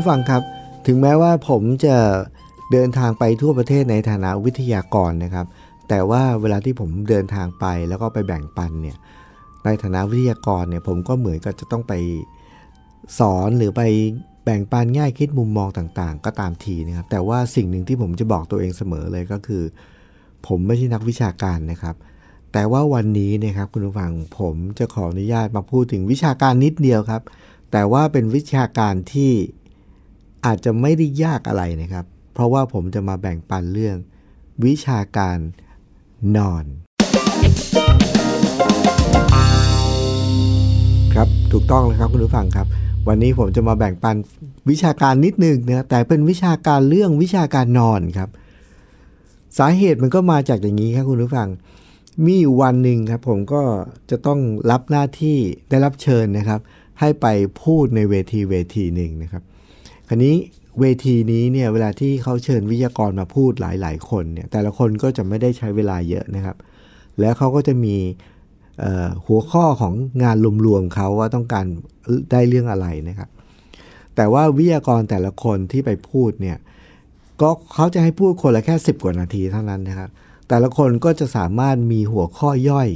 ผู้ฟังครับ ถึงแม้ว่าผมจะเดินทางไปทั่วประเทศในฐานะวิทยากรนะครับ แต่ว่าเวลาที่ผมเดินทางไปแล้วก็ไปแบ่งปันเนี่ย ในฐานะวิทยากรเนี่ยผมก็เหมือนกับจะต้องไปสอนหรือไปแบ่งปันง่ายคิดมุมมองต่างๆ ก็ตามทีนะครับ แต่ว่าสิ่งหนึ่งที่ผมจะบอกตัวเองเสมอเลยก็คือ ผมไม่ใช่นักวิชาการนะครับ แต่ว่าวันนี้นะครับคุณผู้ฟังผมจะขออนุญาตมาพูดถึงวิชาการนิดเดียวครับ แต่ว่าเป็นวิชาการที่ อาจจะไม่ได้ยากอะไรนะครับ เพราะว่าผมจะมาแบ่งปันเรื่อง วิชาการนอน ครับถูกต้องแล้วครับคุณผู้ฟังครับ วันนี้ผมจะมาแบ่งปันวิชาการนิดนึงนะแต่เป็นวิชาการเรื่องวิชาการนอนครับ สาเหตุมันก็มาจากอย่างนี้ครับคุณผู้ฟังมีอยู่วันหนึ่งครับผมก็จะต้องรับหน้าที่ได้รับเชิญนะครับ ให้ไปพูดในเวทีเวทีหนึ่งนะครับ คราวนี้เวทีนี้เนี่ยเวลาที่เขาเชิญวิทยากรมาพูดหลาย ๆ คนเนี่ยแต่ละคนก็จะไม่ได้ใช้เวลาเยอะนะครับ แล้วเขาก็จะมีหัวข้อของงานรวมๆเขาว่าต้องการได้เรื่องอะไรนะครับ แต่ว่าวิทยากรแต่ละคนที่ไปพูดเนี่ยก็เขาจะให้พูดคนละแค่ 10 กว่านาทีเท่านั้นนะครับ แต่ละคนก็จะสามารถมีหัวข้อย่อย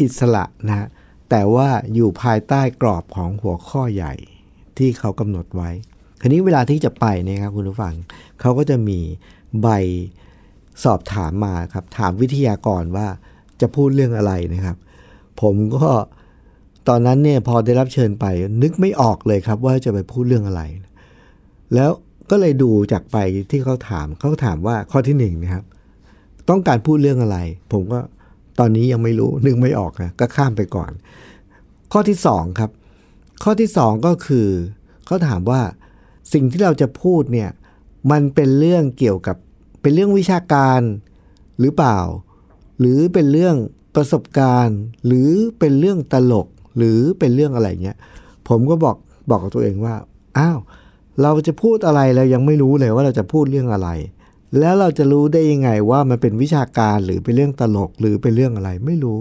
อิสระนะแต่ว่าอยู่ภายใต้กรอบของหัวข้อใหญ่ที่เขากำหนดไว้ คราวนี้เวลาที่จะไปเนี่ยครับคุณผู้ฟังเขาก็จะมีใบสอบถามมาครับ ถามวิทยากรว่าจะพูดเรื่องอะไรนะครับ ผมก็ตอนนั้นเนี่ยพอได้รับเชิญไป นึกไม่ออกเลยครับ ว่าจะไปพูดเรื่องอะไร แล้วก็เลยดูจากไปที่เขาถามเขาถามว่าข้อที่หนึ่งนะครับ ต้องการพูดเรื่องอะไร ผมก็ตอนนี้ยังไม่รู้นึกไม่ออกนะก็ข้ามไปก่อน ข้อที่สองครับ ข้อที่สองก็คือเขาถามว่า สิ่งที่เราจะพูดเนี่ยมันเป็นเรื่องเกี่ยวกับเป็นเรื่องวิชาการหรือเปล่า หรือเป็นเรื่องประสบการณ์ หรือเป็นเรื่องตลก หรือเป็นเรื่องอะไรเงี้ยผมก็บอกบอกกับตัวเองว่าอ้าวเราจะพูดอะไรเรายังไม่รู้เลยว่าเราจะพูดเรื่องอะไร แล้วเราจะรู้ได้ยังไงว่ามันเป็นวิชาการหรือเป็นเรื่องตลกหรือเป็นเรื่องอะไร ไม่รู้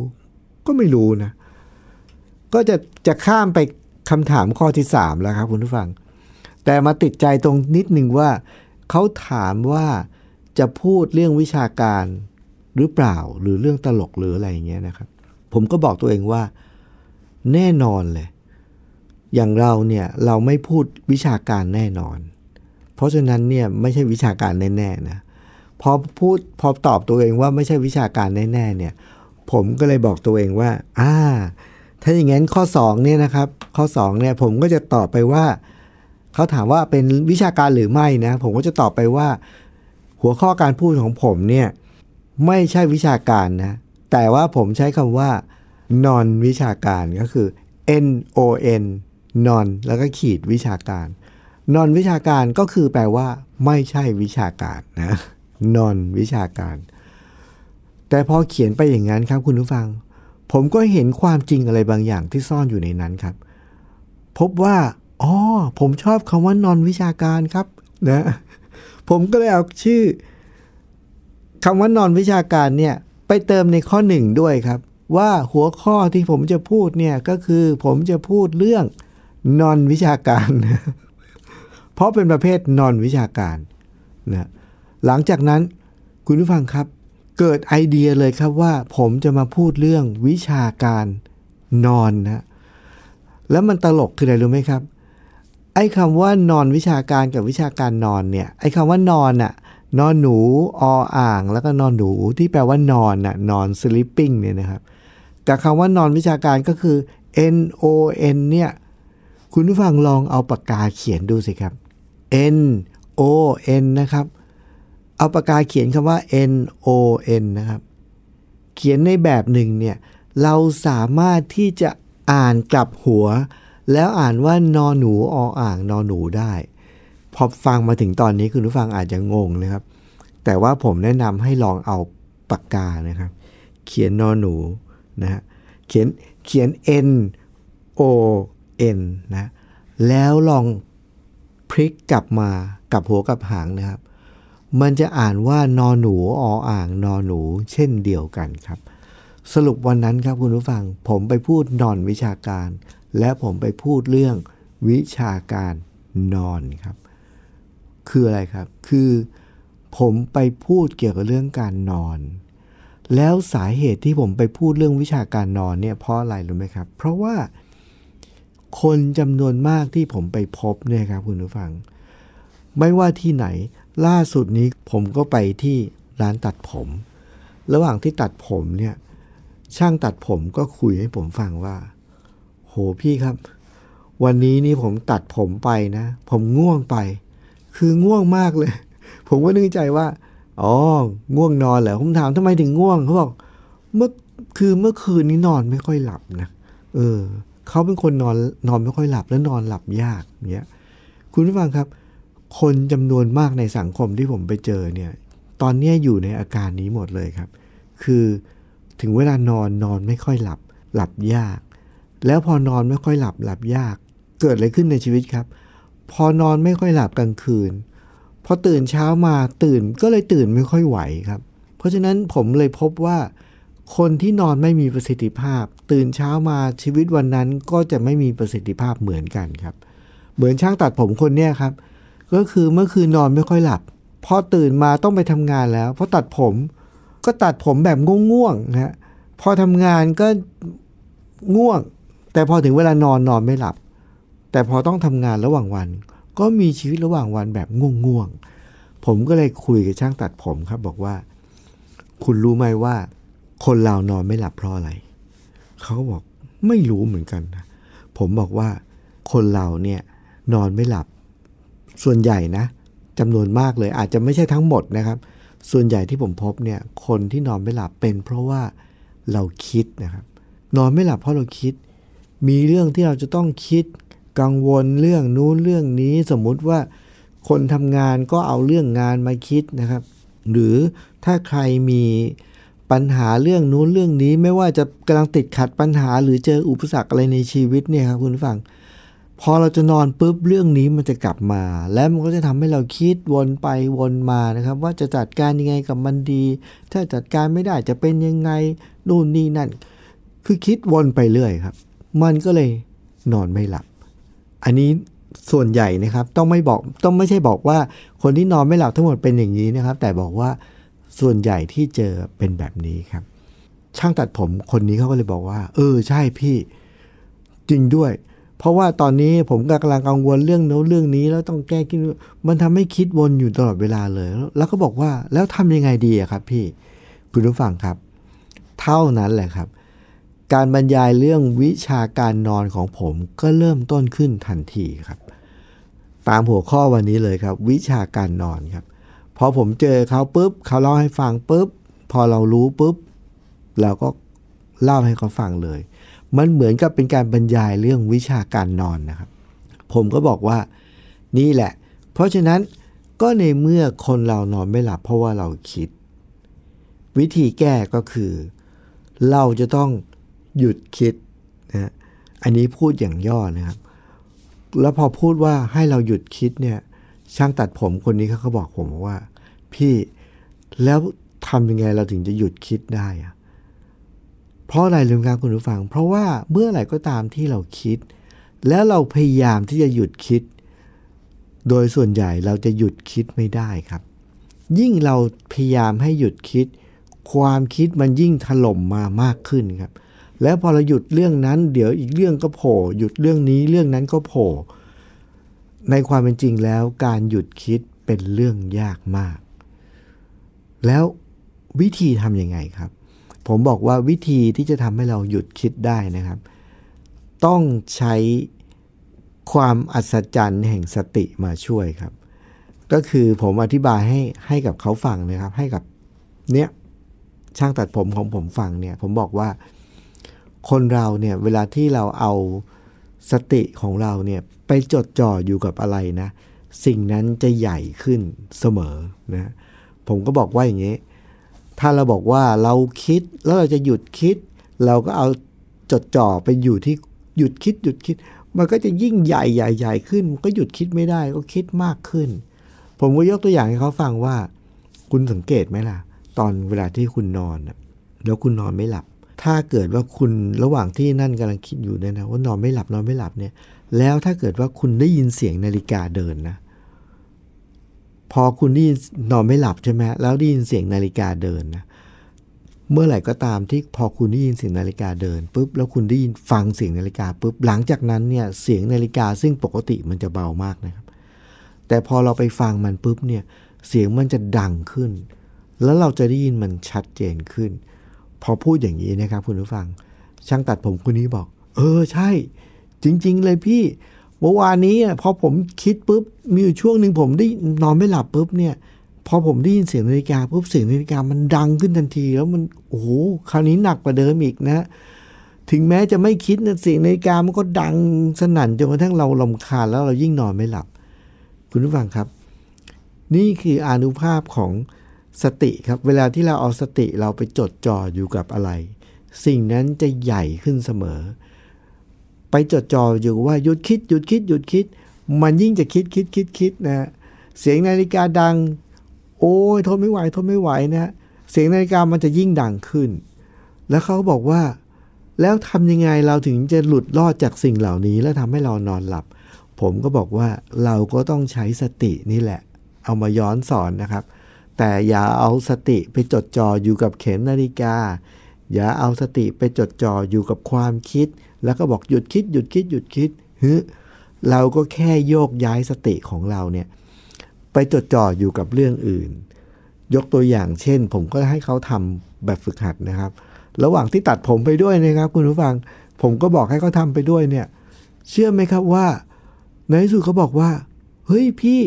ก็ไม่รู้นะ ก็จะจะข้ามไปคำถามข้อที่สามแล้วครับคุณผู้ฟัง แต่มาติดใจตรงนิดหนึ่งว่าเขาถามว่าจะพูดเรื่องวิชาการหรือเปล่าหรือเรื่องตลกหรืออะไรอย่างเงี้ยนะครับ ผมก็บอกตัวเองว่า แน่นอนเลย อย่างเราเนี่ยเราไม่พูดวิชาการแน่นอน เพราะฉะนั้นเนี่ยไม่ใช่วิชาการแน่ๆนะพอพูดพอตอบตัวเองว่าไม่ใช่วิชาการแน่ๆเนี่ย ผมก็เลยบอกตัวเองว่าอ่าถ้าอย่างนั้นข้อ2เนี่ยนะครับ ข้อ2เนี่ยผมก็จะตอบไปว่า เขาถามว่าเป็นวิชาการหรือไม่นะ ผมก็จะตอบไปว่า หัวข้อการพูดของผมเนี่ยไม่ใช่วิชาการนะ แต่ว่าผมใช้คำว่า non วิชาการก็คือ n o n non แล้วก็ขีดวิชาการ non วิชาการก็คือแปลว่า ไม่ใช่วิชาการนะ non วิชาการ แต่พอเขียนไปอย่างนั้นครับคุณผู้ฟัง ผมก็เห็นความจริงอะไรบางอย่างที่ซ่อนอยู่ในนั้นครับ พบว่า อ๋อผมชอบคำว่านอนวิชาการครับนะผมก็เลยเอาชื่อคำว่านอนวิชาการเนี่ย ไปเติมในข้อหนึ่งด้วยครับ ว่าหัวข้อที่ผมจะพูดเนี่ยก็คือผมจะพูดเรื่องนอนวิชาการ เพราะเป็นประเภทนอนวิชาการนะหลังจากนั้นคุณผู้ฟังครับ เกิดไอเดียเลยครับว่า ผมจะมาพูดเรื่องวิชาการนอนนะแล้วมันตลกคืออะไรรู้ไหมครับ อ้คำว่านอนวิชาการกับวิชาการนอนเนี่ย ไอ้คำว่านอนอะนอนหนูออ่าง แล้วก็นอนหนูที่แปลว่านอนน่ะนอน sleeping เนี่ยนะครับกับคำว่านอนวิชาการก็คือ n o n เนี่ย คุณผู้ฟังลองเอาปากกาเขียนดูสิครับ n o n นะครับ เอาปากกาเขียนคำว่า n o n นะครับ เขียนในแบบหนึ่งเนี่ย เราสามารถที่จะอ่านกลับหัว แล้วอ่านว่านอหนูออ่างนอหนูได้ พอฟังมาถึงตอนนี้คุณผู้ฟังอาจจะงงนะครับ แต่ว่าผมแนะนำให้ลองเอาปากกานะครับ เขียนนอหนูนะฮะเขียนเขียน n o n นะแล้วลองพลิกกลับมากับหัวกับหางนะครับ มันจะอ่านว่านอหนูออ่างนอหนู เช่นเดียวกันครับ สรุปวันนั้นครับคุณผู้ฟัง ผมไปพูดนอนวิชาการ และผมไปพูดเรื่องวิชาการนอนครับ คืออะไรครับ คือผมไปพูดเกี่ยวกับเรื่องการนอน แล้วสาเหตุที่ผมไปพูดเรื่องวิชาการนอนเนี่ยเพราะอะไรรู้ไหมครับ เพราะว่าคนจำนวนมากที่ผมไปพบเนี่ยครับคุณผู้ฟัง ไม่ว่าที่ไหนล่าสุดนี้ผมก็ไปที่ร้านตัดผม ระหว่างที่ตัดผมเนี่ยช่างตัดผมก็คุยให้ผมฟังว่า พี่ครับ วันนี้นี่ผมตัดผมไปนะ ผมง่วงไป คือง่วงมากเลย ผมก็นึกใจว่า อ๋อ ง่วงนอนเหรอผมถามทำไมถึงง่วงเขาบอกเมื่อคือเมื่อคืนนี้นอนไม่ค่อยหลับนะเออเขาเป็นคนนอนนอนไม่ค่อยหลับแล้วนอนหลับยากเนี้ยคุณผู้ฟังครับ คนจำนวนมากในสังคมที่ผมไปเจอเนี่ย ตอนนี้อยู่ในอาการนี้หมดเลยครับ คือถึงเวลานอนนอนไม่ค่อยหลับ หลับยาก แล้วพอนอนไม่ค่อยหลับหลับยาก เกิดอะไรขึ้นในชีวิตครับ พอนอนไม่ค่อยหลับกลางคืน พอตื่นเช้ามาตื่นก็เลยตื่นไม่ค่อยไหวครับ เพราะฉะนั้นผมเลยพบว่า คนที่นอนไม่มีประสิทธิภาพ ตื่นเช้ามาชีวิตวันนั้นก็จะไม่มีประสิทธิภาพเหมือนกันครับ เหมือนช่างตัดผมคนเนี้ยครับ ก็คือเมื่อคืนนอนไม่ค่อยหลับพอตื่นมาต้องไปทำงานแล้วพอตัดผม ก็ตัดผมแบบง่วงๆนะฮะพอทำงานก็ง่วง แต่พอถึงเวลานอนนอนไม่หลับ แต่พอต้องทำงานระหว่างวัน ก็มีชีวิตระหว่างวันแบบง่วงๆผมก็เลยคุยกับช่างตัดผมครับ บอกว่า คุณรู้ไหมว่า คนเรานอนไม่หลับเพราะอะไรเขาบอกไม่รู้เหมือนกันนะผมบอกว่าคนเราเนี่ยนอนไม่หลับ ส่วนใหญ่นะจำนวนมากเลยอาจจะไม่ใช่ทั้งหมดนะครับ ส่วนใหญ่ที่ผมพบเนี่ยคนที่นอนไม่หลับเป็น เพราะว่าเราคิดนะครับ นอนไม่หลับเพราะเราคิด มีเรื่องที่เราจะต้องคิดกังวลเรื่องนู้นเรื่องนี้สมมุติว่าคนทำงานก็เอาเรื่องงานมาคิดนะครับ หรือถ้าใครมีปัญหาเรื่องนู้นเรื่องนี้ไม่ว่าจะกำลังติดขัดปัญหา หรือเจออุปสรรคอะไรในชีวิตเนี่ยครับคุณฟัง พอเราจะนอนปุ๊บเรื่องนี้มันจะกลับมา และมันก็จะทำให้เราคิดวนไปวนมานะครับ ว่าจะจัดการยังไงกับมันดี ถ้าจัดการไม่ได้จะเป็นยังไงนู่นนี่นั่น คือคิดวนไปเรื่อยครับ มันก็เลยนอนไม่หลับ อันนี้ส่วนใหญ่นะครับต้องไม่บอกต้องไม่ใช่บอกว่าคนที่นอนไม่หลับทั้งหมดเป็นอย่างนี้นะครับ แต่บอกว่าส่วนใหญ่ที่เจอเป็นแบบนี้ครับ ช่างตัดผมคนนี้เขาก็เลยบอกว่า เออใช่พี่จริงด้วย เพราะว่าตอนนี้ผมกำลังกังวลเรื่องโน้นเรื่องนี้แล้วต้องแก้คิดมันทำให้คิดวนอยู่ตลอดเวลาเลย แล้วก็บอกว่าแล้วทำยังไงดีอะครับ พี่คุณผู้ฟังครับ เท่านั้นแหละครับ การบรรยายเรื่องวิชาการนอนของผมก็เริ่มต้นขึ้นทันทีครับ ตามหัวข้อวันนี้เลยครับ วิชาการนอนครับ พอผมเจอเขาปุ๊บเขาเล่าให้ฟังปุ๊บ พอเรารู้ปุ๊บเราก็เล่าให้เขาฟังเลย มันเหมือนกับเป็นการบรรยายเรื่องวิชาการนอนนะครับ ผมก็บอกว่านี่แหละ เพราะฉะนั้นก็ในเมื่อคนเรานอนไม่หลับเพราะว่าเราคิด วิธีแก้ก็คือ เราจะต้อง หยุดคิดนะอันนี้พูดอย่างย่อนะครับ แล้วพอพูดว่าให้เราหยุดคิดเนี่ย ช่างตัดผมคนนี้เขาก็บอกผมว่า พี่แล้วทำยังไงเราถึงจะหยุดคิดได้อะเพราะอะไรลืมครับคุณผู้ฟัง เพราะว่าเมื่อไหร่ก็ตามที่เราคิด แล้วเราพยายามที่จะหยุดคิด โดยส่วนใหญ่เราจะหยุดคิดไม่ได้ครับ ยิ่งเราพยายามให้หยุดคิด ความคิดมันยิ่งถล่มมามากขึ้นครับ แล้วพอเราหยุดเรื่องนั้น เดี๋ยวอีกเรื่องก็โผล่หยุดเรื่องนี้เรื่องนั้นก็โผล่ในความเป็นจริงแล้วการหยุดคิดเป็นเรื่องยากมาก แล้ววิธีทำยังไงครับ ผมบอกว่าวิธีที่จะทำให้เราหยุดคิดได้นะครับ ต้องใช้ความอัศจรรย์แห่งสติมาช่วยครับ ก็คือผมอธิบายให้ให้กับเขาฟังนะครับ ให้กับเนี้ยช่างตัดผมของผมฟังเนี่ย ผมบอกว่า คนเราเนี่ยเวลาที่เราเอาสติของเราเนี่ยไปจดจ่ออยู่กับอะไรนะ สิ่งนั้นจะใหญ่ขึ้นเสมอนะผมก็บอกว่าอย่างนี้ ถ้าเราบอกว่าเราคิดแล้วเราจะหยุดคิด เราก็เอาจดจ่อไปอยู่ที่หยุดคิดหยุดคิด มันก็จะยิ่งใหญ่ใหญ่ใหญ่ขึ้นมันก็หยุดคิดไม่ได้ก็คิดมากขึ้น ผมก็ยกตัวอย่างให้เขาฟังว่า คุณสังเกตไหมล่ะ ตอนเวลาที่คุณนอนแล้วคุณนอนไม่หลับ ถ้าเกิดว่าคุณระหว่างที่นั่นกำลังคิดอยู่เนี่ยนะว่านอนไม่หลับนอนไม่หลับเนี่ย แล้วถ้าเกิดว่าคุณได้ยินเสียงนาฬิกาเดินนะ พอคุณได้ยินนอนไม่หลับใช่ไหมแล้วได้ยินเสียงนาฬิกาเดินนะเมื่อไหร่ก็ตามที่พอคุณได้ยินเสียงนาฬิกาเดินปุ๊บแล้วคุณได้ยินฟังเสียงนาฬิกาปุ๊บหลังจากนั้นเนี่ยเสียงนาฬิกาซึ่งปกติมันจะเบามากนะครับ แต่พอเราไปฟังมันปุ๊บเนี่ยเสียงมันจะดังขึ้น แล้วเราจะได้ยินมันชัดเจนขึ้น พอพูดอย่างนี้นะครับคุณผู้ฟัง ช่างตัดผมคนนี้บอก เออใช่ จริง ๆ เลยพี่เมื่อวานนี้พอผมคิดปุ๊บมีอยู่ช่วงหนึ่งผมได้นอนไม่หลับปุ๊บเนี่ย พอผมได้ยินเสียงนาฬิกาปุ๊บเสียงนาฬิกามันดังขึ้นทันที แล้วมันโอ้โหคราวนี้หนักกว่าเดิมอีกนะ ถึงแม้จะไม่คิดนะเสียงนาฬิกามันก็ดังสนั่นจนกระทั่งเราลำคาญแล้วเรายิ่งนอนไม่หลับ คุณผู้ฟังครับ นี่คืออนุภาพของ สติครับเวลาที่เราเอาสติเราไปจดจ่ออยู่กับอะไร สิ่งนั้นจะใหญ่ขึ้นเสมอ ไปจดจ่ออยู่ว่าหยุดคิดหยุดคิดหยุดคิด มันยิ่งจะคิดคิดคิดคิดนะเสียงนาฬิกาดัง โอ้ยทนไม่ไหวทนไม่ไหวนะเสียงนาฬิกามันจะยิ่งดังขึ้น แล้วเขาบอกว่า แล้วทำยังไงเราถึงจะหลุดรอดจากสิ่งเหล่านี้ แล้วทำให้เรานอนหลับ ผมก็บอกว่าเราก็ต้องใช้สตินี่แหละ เอามาย้อนสอนนะครับ แต่อย่าเอาสติไปจดจ่ออยู่กับเข็มนาฬิกา อย่าเอาสติไปจดจ่ออยู่กับความคิด แล้วก็บอกหยุดคิดหยุดคิดหยุดคิดฮึเราก็แค่โยกย้ายสติของเราเนี่ยไปจดจ่ออยู่กับเรื่องอื่น ยกตัวอย่างเช่น ผมก็ให้เขาทำแบบฝึกหัดนะครับ ระหว่างที่ตัดผมไปด้วยนะครับ คุณผู้ฟัง ผมก็บอกให้เขาทำไปด้วยเนี่ย เชื่อไหมครับว่า ในที่สุดเขาบอกว่า เฮ้ยพี่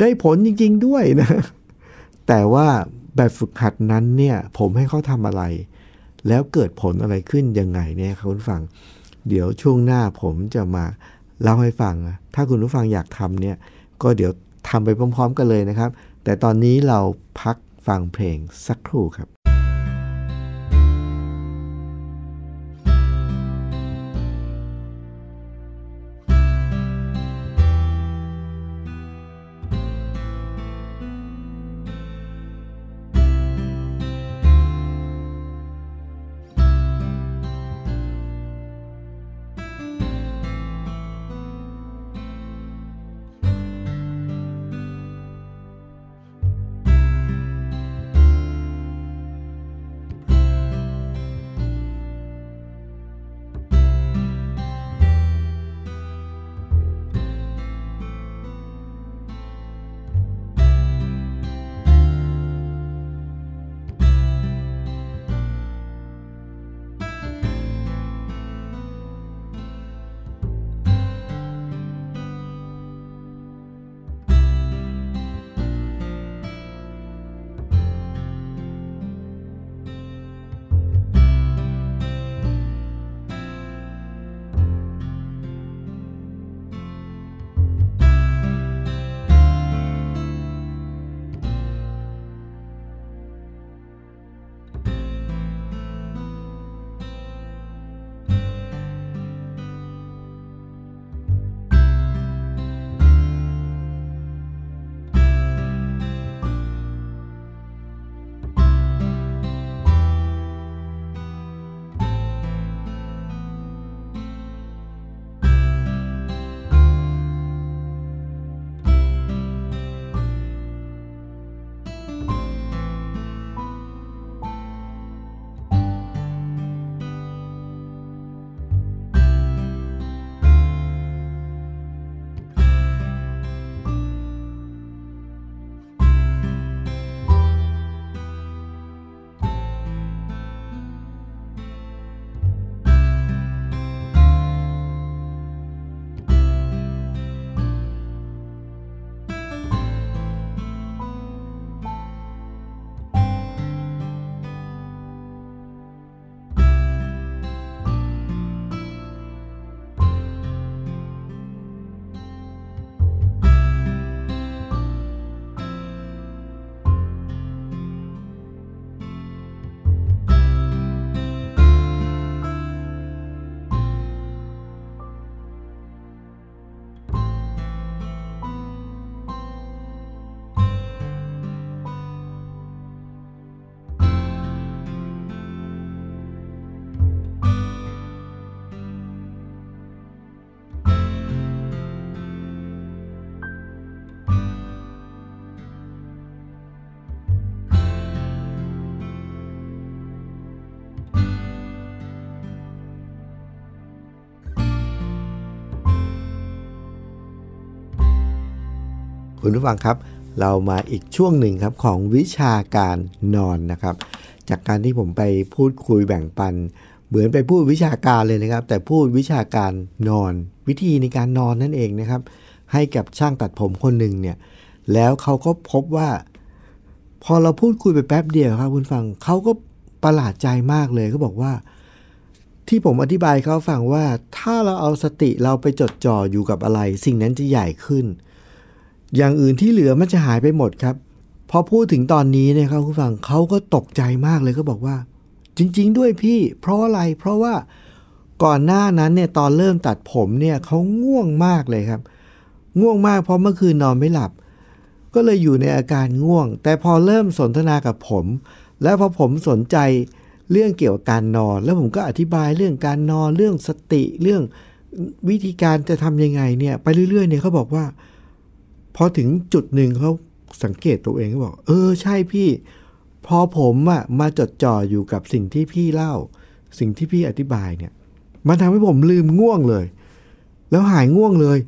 ได้ผลจริง ๆ ด้วยนะ แต่ว่าแบบฝึกหัดนั้นเนี่ยผมให้เขาทำอะไร แล้วเกิดผลอะไรขึ้นยังไงเนี่ยคุณผัง เดี๋ยวช่วงหน้าผมจะมาเล่าให้ฟัง ถ้าคุณผู้ฟังอยากทำเนี่ยก็เดี๋ยวทำไปพร้อม ๆ กันเลยนะครับ แต่ตอนนี้เราพักฟังเพลงสักครู่ครับ「 คุณผู้ฟังครับ เรามาอีกช่วงหนึ่งครับของวิชาการนอนนะครับ จากการที่ผมไปพูดคุยแบ่งปัน เหมือนไปพูดวิชาการเลยนะครับ แต่พูดวิชาการนอน วิธีในการนอนนั่นเองนะครับ ให้กับช่างตัดผมคนหนึ่งเนี่ยแล้วเขาก็พบว่า พอเราพูดคุยไปแป๊บเดียวครับคุณฟังเขาก็ประหลาดใจมากเลยเขาบอกว่า ที่ผมอธิบายเขาฟังว่า ถ้าเราเอาสติเราไปจดจ่ออยู่กับอะไร สิ่งนั้นจะใหญ่ขึ้น อย่างอื่นที่เหลือมันจะหายไปหมดครับ พอพูดถึงตอนนี้เนี่ยครับคุณฟังเขาก็ตกใจมากเลยก็บอกว่า จริง ๆ ด้วยพี่ เพราะอะไร เพราะว่าก่อนหน้านั้นเนี่ยตอนเริ่มตัดผมเนี่ยเขาง่วงมากเลยครับ ง่วงมากเพราะเมื่อคืนนอนไม่หลับ ก็เลยอยู่ในอาการง่วง แต่พอเริ่มสนทนากับผม แล้วพอผมสนใจเรื่องเกี่ยวกับการนอน แล้วผมก็อธิบายเรื่องการนอนเรื่องสติเรื่องวิธีการจะทำยังไงเนี่ยไปเรื่อยๆเนี่ยเขาบอกว่า พอถึงจุดหนึ่งเขาสังเกตตัวเองเขาบอก เออใช่พี่ พอผมอะมาจดจ่ออยู่กับสิ่งที่พี่เล่า สิ่งที่พี่อธิบายเนี่ย มันทำให้ผมลืมง่วงเลย แล้วหายง่วงเลย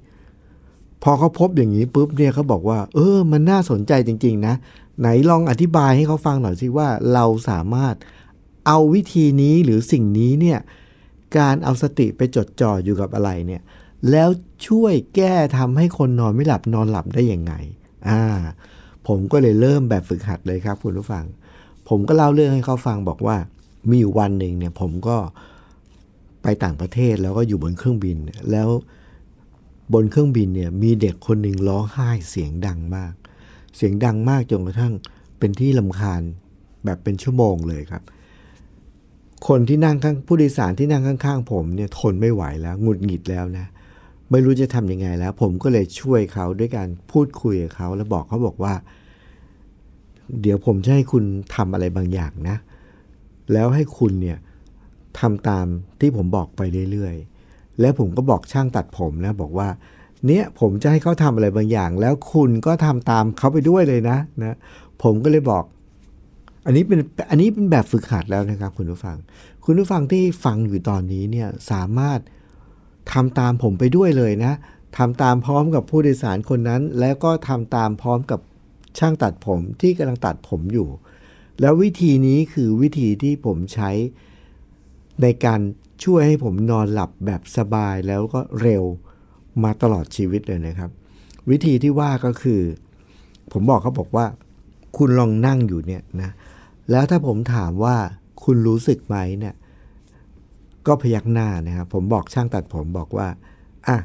พอเขาพบอย่างนี้ปุ๊บเนี่ยเขาบอกว่า เออ มันน่าสนใจจริง ๆ นะ ไหนลองอธิบายให้เขาฟังหน่อยสิว่าเราสามารถเอาวิธีนี้หรือสิ่งนี้เนี่ยการเอาสติไปจดจ่ออยู่กับอะไรเนี่ย แล้วช่วยแก้ทำให้คนนอนไม่หลับนอนหลับได้ยังไง อ่า ผมก็เลยเริ่มแบบฝึกหัดเลยครับคุณผู้ฟัง ผมก็เล่าเรื่องให้เขาฟังบอกว่า มีอยู่วันหนึ่งเนี่ย ผมก็ไปต่างประเทศแล้วก็อยู่บนเครื่องบิน แล้วบนเครื่องบินเนี่ย มีเด็กคนหนึ่งร้องไห้เสียงดังมาก เสียงดังมากจนกระทั่งเป็นที่ลำคาญแบบเป็นชั่วโมงเลยครับ คนที่นั่งข้างผู้โดยสารที่นั่งข้างๆ ผมเนี่ยทนไม่ไหวแล้วหงุดหงิดแล้วนะ ไม่รู้จะทำยังไงแล้ว ผมก็เลยช่วยเขาด้วยการพูดคุยกับเขาแล้วบอกเขาบอกว่า เดี๋ยวผมจะให้คุณทำอะไรบางอย่างนะ แล้วให้คุณเนี่ยทำตามที่ผมบอกไปเรื่อยๆ แล้วผมก็บอกช่างตัดผมนะบอกว่า เนี่ยผมจะให้เขาทำอะไรบางอย่าง แล้วคุณก็ทำตามเขาไปด้วยเลยนะนะผมก็เลยบอกอันนี้เป็นอันนี้เป็นแบบฝึกหัดแล้วนะครับคุณผู้ฟัง คุณผู้ฟังที่ฟังอยู่ตอนนี้เนี่ยสามารถ ทำตามผมไปด้วยเลยนะทำตามพร้อมกับผู้โดยสารคนนั้น แล้วก็ทำตามพร้อมกับช่างตัดผมที่กำลังตัดผมอยู่ แล้ววิธีนี้คือวิธีที่ผมใช้ในการช่วยให้ผมนอนหลับแบบสบายแล้วก็เร็วมาตลอดชีวิตเลยนะครับ วิธีที่ว่าก็คือ ผมบอกเขาบอกว่า คุณลองนั่งอยู่เนี่ยนะแล้วถ้าผมถามว่าคุณรู้สึกไหมเนี่ย ก็พยักหน้านะครับ ผมบอกช่างตัดผมบอกว่าอะ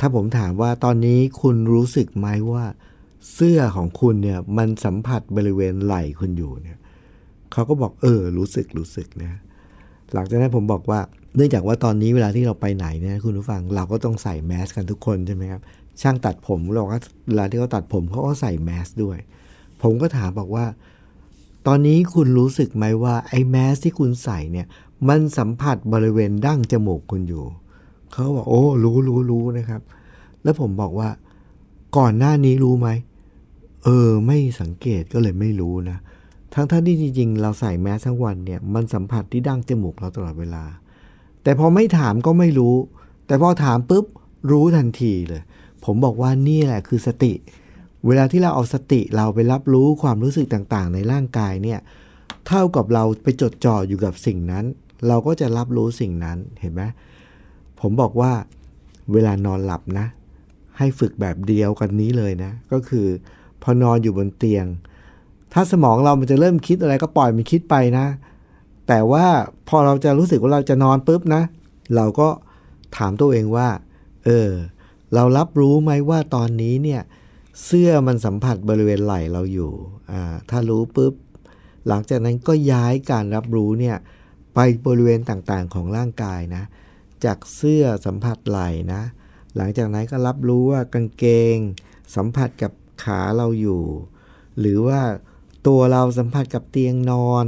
ถ้าผมถามว่าตอนนี้คุณรู้สึกไหมว่า เสื้อของคุณเนี่ยมันสัมผัสบริเวณไหล่คุณอยู่เนี่ยเขาก็บอกเออ รู้สึกรู้สึกนะหลังจากนั้นผมบอกว่าเนื่องจากว่าตอนนี้เวลาที่เราไปไหนเนี่ยคุณผู้ฟังเราก็ต้องใส่แมสกันทุกคนใช่ไหมครับช่างตัดผมเราก็เวลาที่เขาตัดผมเขาก็ใส่แมสด้วย ผมก็ถามบอกว่า ตอนนี้คุณรู้สึกไหมว่าไอ้แมสที่คุณใส่เนี่ย มันสัมผัสบริเวณดั้งจมูกคุณอยู่ เขาบอกโอ้รู้รู้รู้นะครับ แล้วผมบอกว่า ก่อนหน้านี้รู้ไหม เออ ไม่สังเกตก็เลยไม่รู้นะ ทั้งท่านที่จริง ๆ เราใส่แมสทั้งวันเนี่ย มันสัมผัสที่ดั้งจมูกเราตลอดเวลา แต่พอไม่ถามก็ไม่รู้ แต่พอถามปุ๊บรู้ทันทีเลย ผมบอกว่านี่แหละคือสติ เวลาที่เราเอาสติเราไปรับรู้ความรู้สึกต่างๆ ในร่างกายเนี่ย เท่ากับเราไปจดจ่ออยู่กับสิ่งนั้น เราก็จะรับรู้สิ่งนั้นเห็นไหมผมบอกว่าเวลานอนหลับนะ ให้ฝึกแบบเดียวกันนี้เลยนะ ก็คือพอนอนอยู่บนเตียง ถ้าสมองเรามันจะเริ่มคิดอะไรก็ปล่อยมันคิดไปนะ แต่ว่าพอเราจะรู้สึกว่าเราจะนอนปุ๊บนะ เราก็ถามตัวเองว่า เออ เรารับรู้ไหมว่าตอนนี้เนี่ย เสื้อมันสัมผัสบริเวณไหล่เราอยู่ อ่า ถ้ารู้ปุ๊บ หลังจากนั้นก็ย้ายการรับรู้เนี่ย ไปบริเวณต่างๆของร่างกายนะ จากเสื้อสัมผัสไหล่นะ หลังจากนั้นก็รับรู้ว่ากางเกง สัมผัสกับขาเราอยู่ หรือว่าตัวเราสัมผัสกับเตียงนอน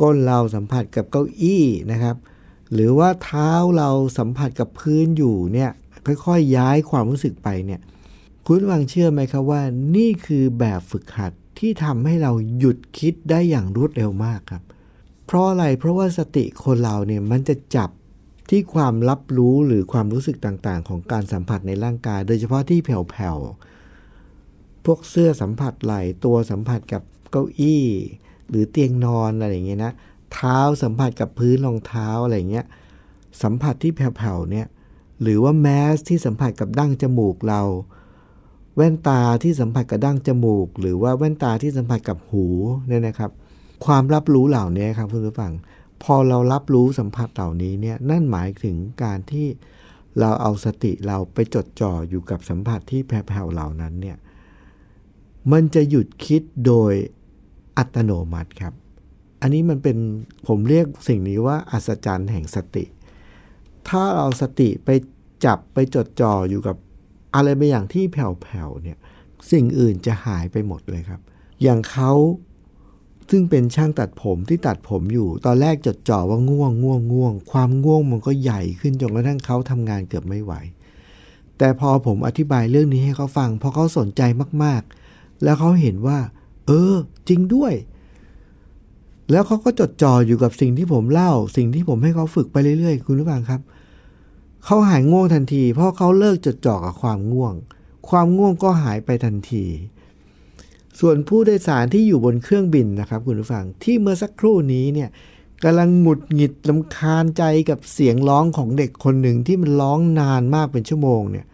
ก้นเราสัมผัสกับเก้าอี้นะครับ หรือว่าเท้าเราสัมผัสกับพื้นอยู่เนี่ยค่อยๆย้ายความรู้สึกไปเนี่ยคุณผู้ฟังเชื่อไหมครับว่า นี่คือแบบฝึกหัดที่ทำให้เราหยุดคิดได้อย่างรวดเร็วมากครับ เพราะอะไรเพราะว่าสติคนเราเนี่ยมันจะจับที่ความรับรู้หรือความรู้สึกต่างๆ ของการสัมผัสในร่างกาย โดยเฉพาะที่แผ่วๆ พวกเสื้อสัมผัสไหล่ตัวสัมผัสกับเก้าอี้ หรือเตียงนอนอะไรอย่างเงี้ยนะเท้าสัมผัสกับพื้นรองเท้าอะไรเงี้ยสัมผัสที่แผ่วๆเนี่ยหรือว่าแมสที่สัมผัสกับดั้งจมูกเรา แว่นตาที่สัมผัสกับดั้งจมูก หรือว่าแว่นตาที่สัมผัสกับหูเนี่ยนะครับ ความรับรู้เหล่านี้ครับคุณผู้ฟัง พอเรารับรู้สัมผัสเหล่านี้เนี่ยนั่นหมายถึงการที่เราเอาสติเราไปจดจ่ออยู่กับสัมผัสที่แผ่วๆเหล่านั้นเนี่ยมันจะหยุดคิดโดยอัตโนมัติครับ อันนี้มันเป็นผมเรียกสิ่งนี้ว่าอัศจรรย์แห่งสติ ถ้าเราสติไปจับไปจดจ่ออยู่กับอะไรบางอย่างที่แผ่วๆเนี่ยสิ่งอื่นจะหายไปหมดเลยครับ อย่างเขา ซึ่งเป็นช่างตัดผมที่ตัดผมอยู่ ตอนแรกจดจ่อว่าง่วงง่วงง่วง ความง่วงมันก็ใหญ่ขึ้นจนกระทั่งเขาทำงานเกือบไม่ไหว แต่พอผมอธิบายเรื่องนี้ให้เขาฟังพอเขาสนใจมากๆ แล้วเขาเห็นว่า เออ จริงด้วย แล้วเขาก็จดจ่ออยู่กับสิ่งที่ผมเล่า สิ่งที่ผมให้เขาฝึกไปเรื่อยๆ คุณผู้ฟังครับ เขาหายง่วงทันที เพราะเขาเลิกจดจ่อกับความง่วง ความง่วงก็หายไปทันที ส่วนผู้โดยสารที่อยู่บนเครื่องบินนะครับคุณผู้ฟังที่เมื่อสักครู่นี้เนี่ยกำลังหงุดหงิดลำคาญใจกับเสียงร้องของเด็กคนหนึ่งที่มันร้องนานมากเป็นชั่วโมงเนี่ย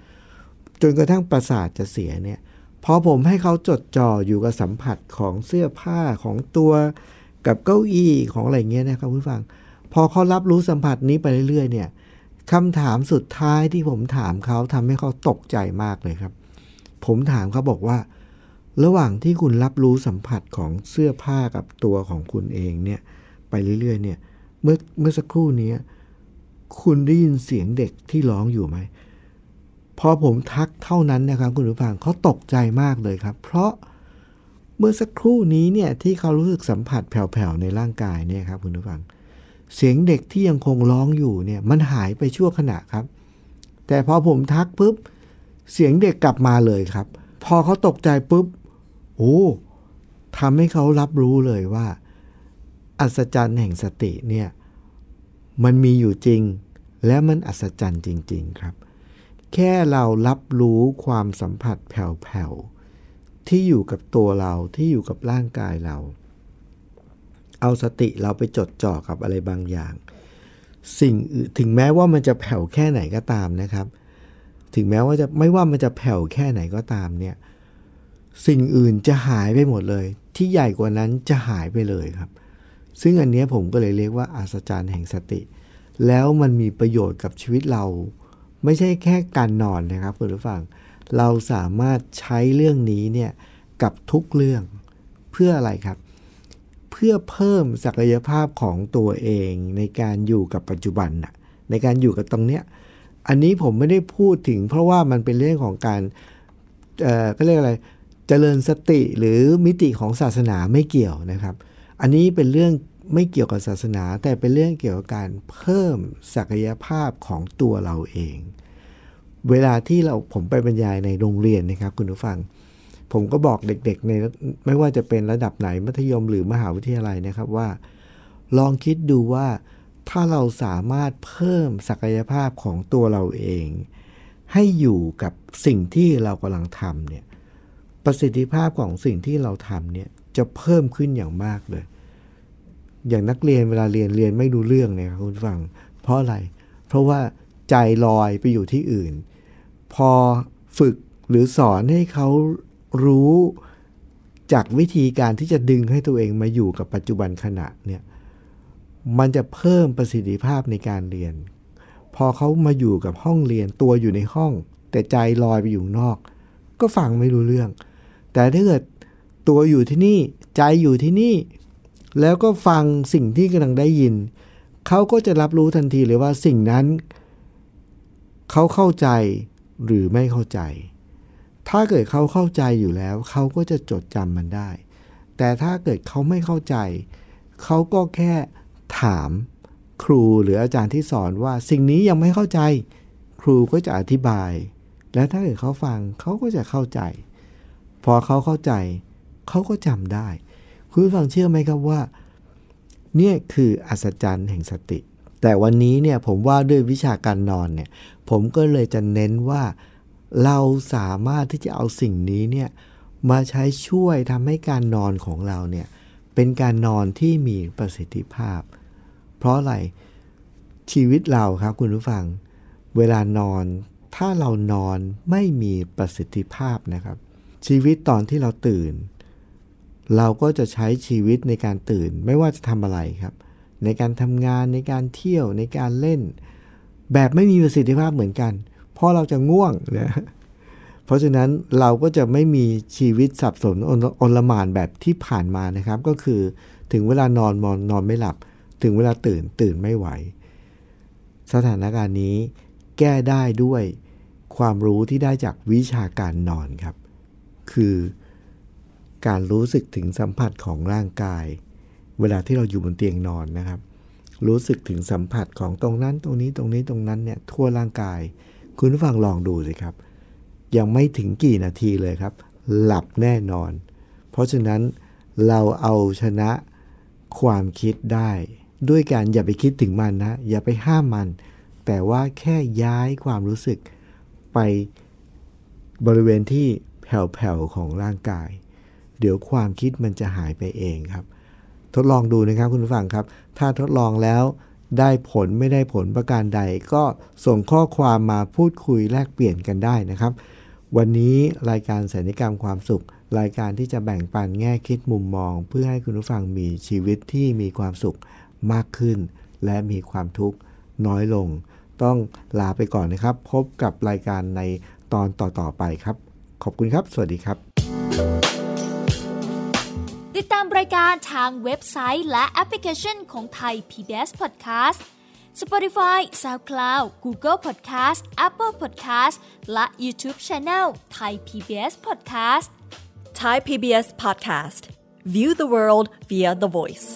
จนกระทั่งประสาทจะเสียเนี่ยพอผมให้เขาจดจ่ออยู่กับสัมผัสของเสื้อผ้าของตัวกับเก้าอี้ของอะไรเงี้ยนะครับคุณผู้ฟัง พอเขารับรู้สัมผัสนี้ไปเรื่อยๆเนี่ยคำถามสุดท้ายที่ผมถามเขาทำให้เขาตกใจมากเลยครับ ผมถามเขาบอกว่า ระหว่างที่คุณรับรู้สัมผัสของเสื้อผ้ากับตัวของคุณเองเนี่ยไปเรื่อยๆเนี่ยเมื่อเมื่อสักครู่นี้คุณได้ยินเสียงเด็กที่ร้องอยู่ไหมพอผมทักเท่านั้นนะครับ คุณผู้ฟังเขาตกใจมากเลยครับ เพราะเมื่อสักครู่นี้เนี่ยที่เขารู้สึกสัมผัสแผ่วๆในร่างกายเนี่ยครับคุณผู้ฟัง เสียงเด็กที่ยังคงร้องอยู่เนี่ยมันหายไปชั่วขณะครับ แต่พอผมทักปุ๊บเสียงเด็กกลับมาเลยครับ พอเขาตกใจปุ๊บ ทำให้เขารับรู้เลยว่า อัศจรรย์แห่งสติเนี่ยมันมีอยู่จริง และมันอัศจรรย์จริง ๆครับ แค่เรารับรู้ความสัมผัสแผ่วๆที่อยู่กับตัวเราที่อยู่กับร่างกายเรา เอาสติเราไปจดจ่อกับอะไรบางอย่าง สิ่งถึงแม้ว่ามันจะแผ่วแค่ไหนก็ตามนะครับ ถึงแม้ว่าจะไม่ว่ามันจะแผ่วแค่ไหนก็ตามเนี่ย สิ่งอื่นจะหายไปหมดเลย ที่ใหญ่กว่านั้นจะหายไปเลยครับ ซึ่งอันนี้ผมก็เลยเรียกว่าอัศจรรย์แห่งสติ แล้วมันมีประโยชน์กับชีวิตเรา ไม่ใช่แค่การนอนนะครับคุณผู้ฟัง เราสามารถใช้เรื่องนี้เนี่ยกับทุกเรื่องเพื่ออะไรครับ เพื่อเพิ่มศักยภาพของตัวเองในการอยู่กับปัจจุบันน่ะในการอยู่กับตรงเนี้ยอันนี้ผมไม่ได้พูดถึงเพราะว่ามันเป็นเรื่องของการเอ่อก็เรียกอะไร เจริญสติหรือมิติของศาสนาไม่เกี่ยวนะครับ อันนี้เป็นเรื่องไม่เกี่ยวกับศาสนา แต่เป็นเรื่องเกี่ยวกับการเพิ่มศักยภาพของตัวเราเอง เวลาที่เราผมไปบรรยายในโรงเรียนนะครับ คุณผู้ฟัง ผมก็บอกเด็กๆในไม่ว่าจะเป็นระดับไหนมัธยมหรือมหาวิทยาลัยนะครับว่า ลองคิดดูว่าถ้าเราสามารถเพิ่มศักยภาพของตัวเราเอง ให้อยู่กับสิ่งที่เรากำลังทำเนี่ย ประสิทธิภาพของสิ่งที่เราทำเนี่ยจะเพิ่มขึ้นอย่างมากเลย อย่างนักเรียนเวลาเรียนเรียนไม่รู้เรื่องเนี่ยครับคุณฟัง เพราะอะไร เพราะว่าใจลอยไปอยู่ที่อื่น พอฝึกหรือสอนให้เขารู้จากวิธีการที่จะดึงให้ตัวเองมาอยู่กับปัจจุบันขณะเนี่ยมันจะเพิ่มประสิทธิภาพในการเรียน พอเขามาอยู่กับห้องเรียนตัวอยู่ในห้อง แต่ใจลอยไปอยู่นอก ก็ฟังไม่รู้เรื่อง แต่ถ้าเกิดตัวอยู่ที่นี่ใจอยู่ที่นี่ แล้วก็ฟังสิ่งที่กำลังได้ยิน เขาก็จะรับรู้ทันทีเลยว่าสิ่งนั้น เขาเข้าใจหรือไม่เข้าใจ ถ้าเกิดเขาเข้าใจอยู่แล้ว เขาก็จะจดจำมันได้ แต่ถ้าเกิดเขาไม่เข้าใจ เขาก็แค่ถามครูหรืออาจารย์ที่สอนว่าสิ่งนี้ยังไม่เข้าใจ ครูก็จะอธิบาย และถ้าเกิดเขาฟังเขาก็จะเข้าใจ พอเขาเข้าใจเขาก็จำได้ คุณผู้ฟังเชื่อไหมครับว่า เนี่ยคืออัศจรรย์แห่งสติ แต่วันนี้เนี่ยผมว่าด้วยวิชาการนอนเนี่ย ผมก็เลยจะเน้นว่าเราสามารถที่จะเอาสิ่งนี้เนี่ยมาใช้ช่วยทำให้การนอนของเราเนี่ยเป็นการนอนที่มีประสิทธิภาพ เพราะอะไรชีวิตเราครับคุณผู้ฟัง เวลานอนถ้าเรานอนไม่มีประสิทธิภาพนะครับ ชีวิตตอนที่เราตื่น เราก็จะใช้ชีวิตในการตื่น ไม่ว่าจะทำอะไรครับ ในการทำงานในการเที่ยวในการเล่น แบบไม่มีประสิทธิภาพเหมือนกัน เพราะเราจะง่วงนะเพราะฉะนั้นเราก็จะไม่มีชีวิตสับสนอนลมานแบบที่ผ่านมานะครับ ก็คือถึงเวลานอนมอนนอนไม่หลับ ถึงเวลาตื่นตื่นไม่ไหว สถานการณ์นี้แก้ได้ด้วยความรู้ที่ได้จากวิชาการนอนครับ คือการรู้สึกถึงสัมผัสของร่างกาย เวลาที่เราอยู่บนเตียงนอนนะครับ รู้สึกถึงสัมผัสของตรงนั้นตรงนี้ตรงนี้ตรงนั้นเนี่ยทั่วร่างกาย คุณผู้ฟังลองดูสิครับ ยังไม่ถึงกี่นาทีเลยครับ หลับแน่นอน เพราะฉะนั้นเราเอาชนะความคิดได้ ด้วยการอย่าไปคิดถึงมันนะ อย่าไปห้ามมัน แต่ว่าแค่ย้ายความรู้สึกไปบริเวณที่ แผ่วๆของร่างกาย เดี๋ยวความคิดมันจะหายไปเองครับ ทดลองดูนะครับคุณผู้ฟังครับ ถ้าทดลองแล้วได้ผลไม่ได้ผลประการใด ก็ส่งข้อความมาพูดคุยแลกเปลี่ยนกันได้นะครับ วันนี้รายการสัญญกรรมความสุข รายการที่จะแบ่งปันแง่คิดมุมมอง เพื่อให้คุณผู้ฟังมีชีวิตที่มีความสุขมากขึ้น และมีความทุกข์น้อยลง ต้องลาไปก่อนนะครับ พบกับรายการในตอนต่อๆไปครับ ขอบคุณครับ สวัสดีครับ ติดตามรายการทางเว็บไซต์และแอปพลิเคชันของไทย PBS Podcast Spotify SoundCloud Google Podcast Apple Podcast และ YouTube Channel Thai PBS Podcast Thai PBS Podcast. View the world via the voice.